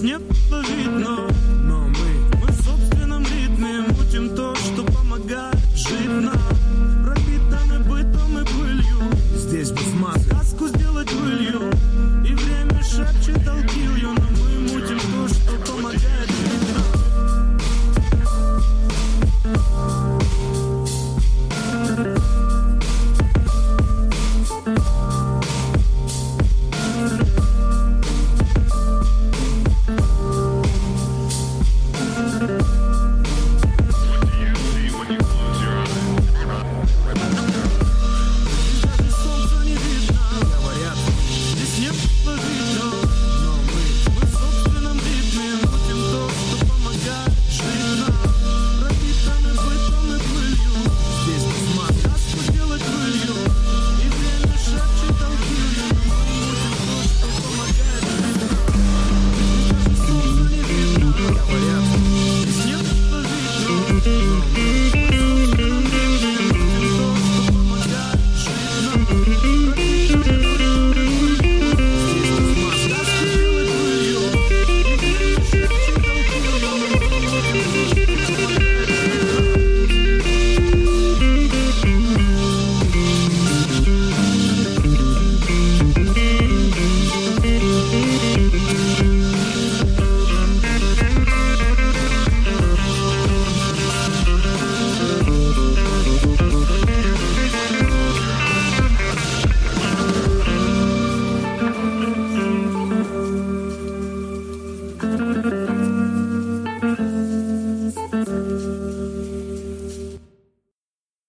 нас нет, видно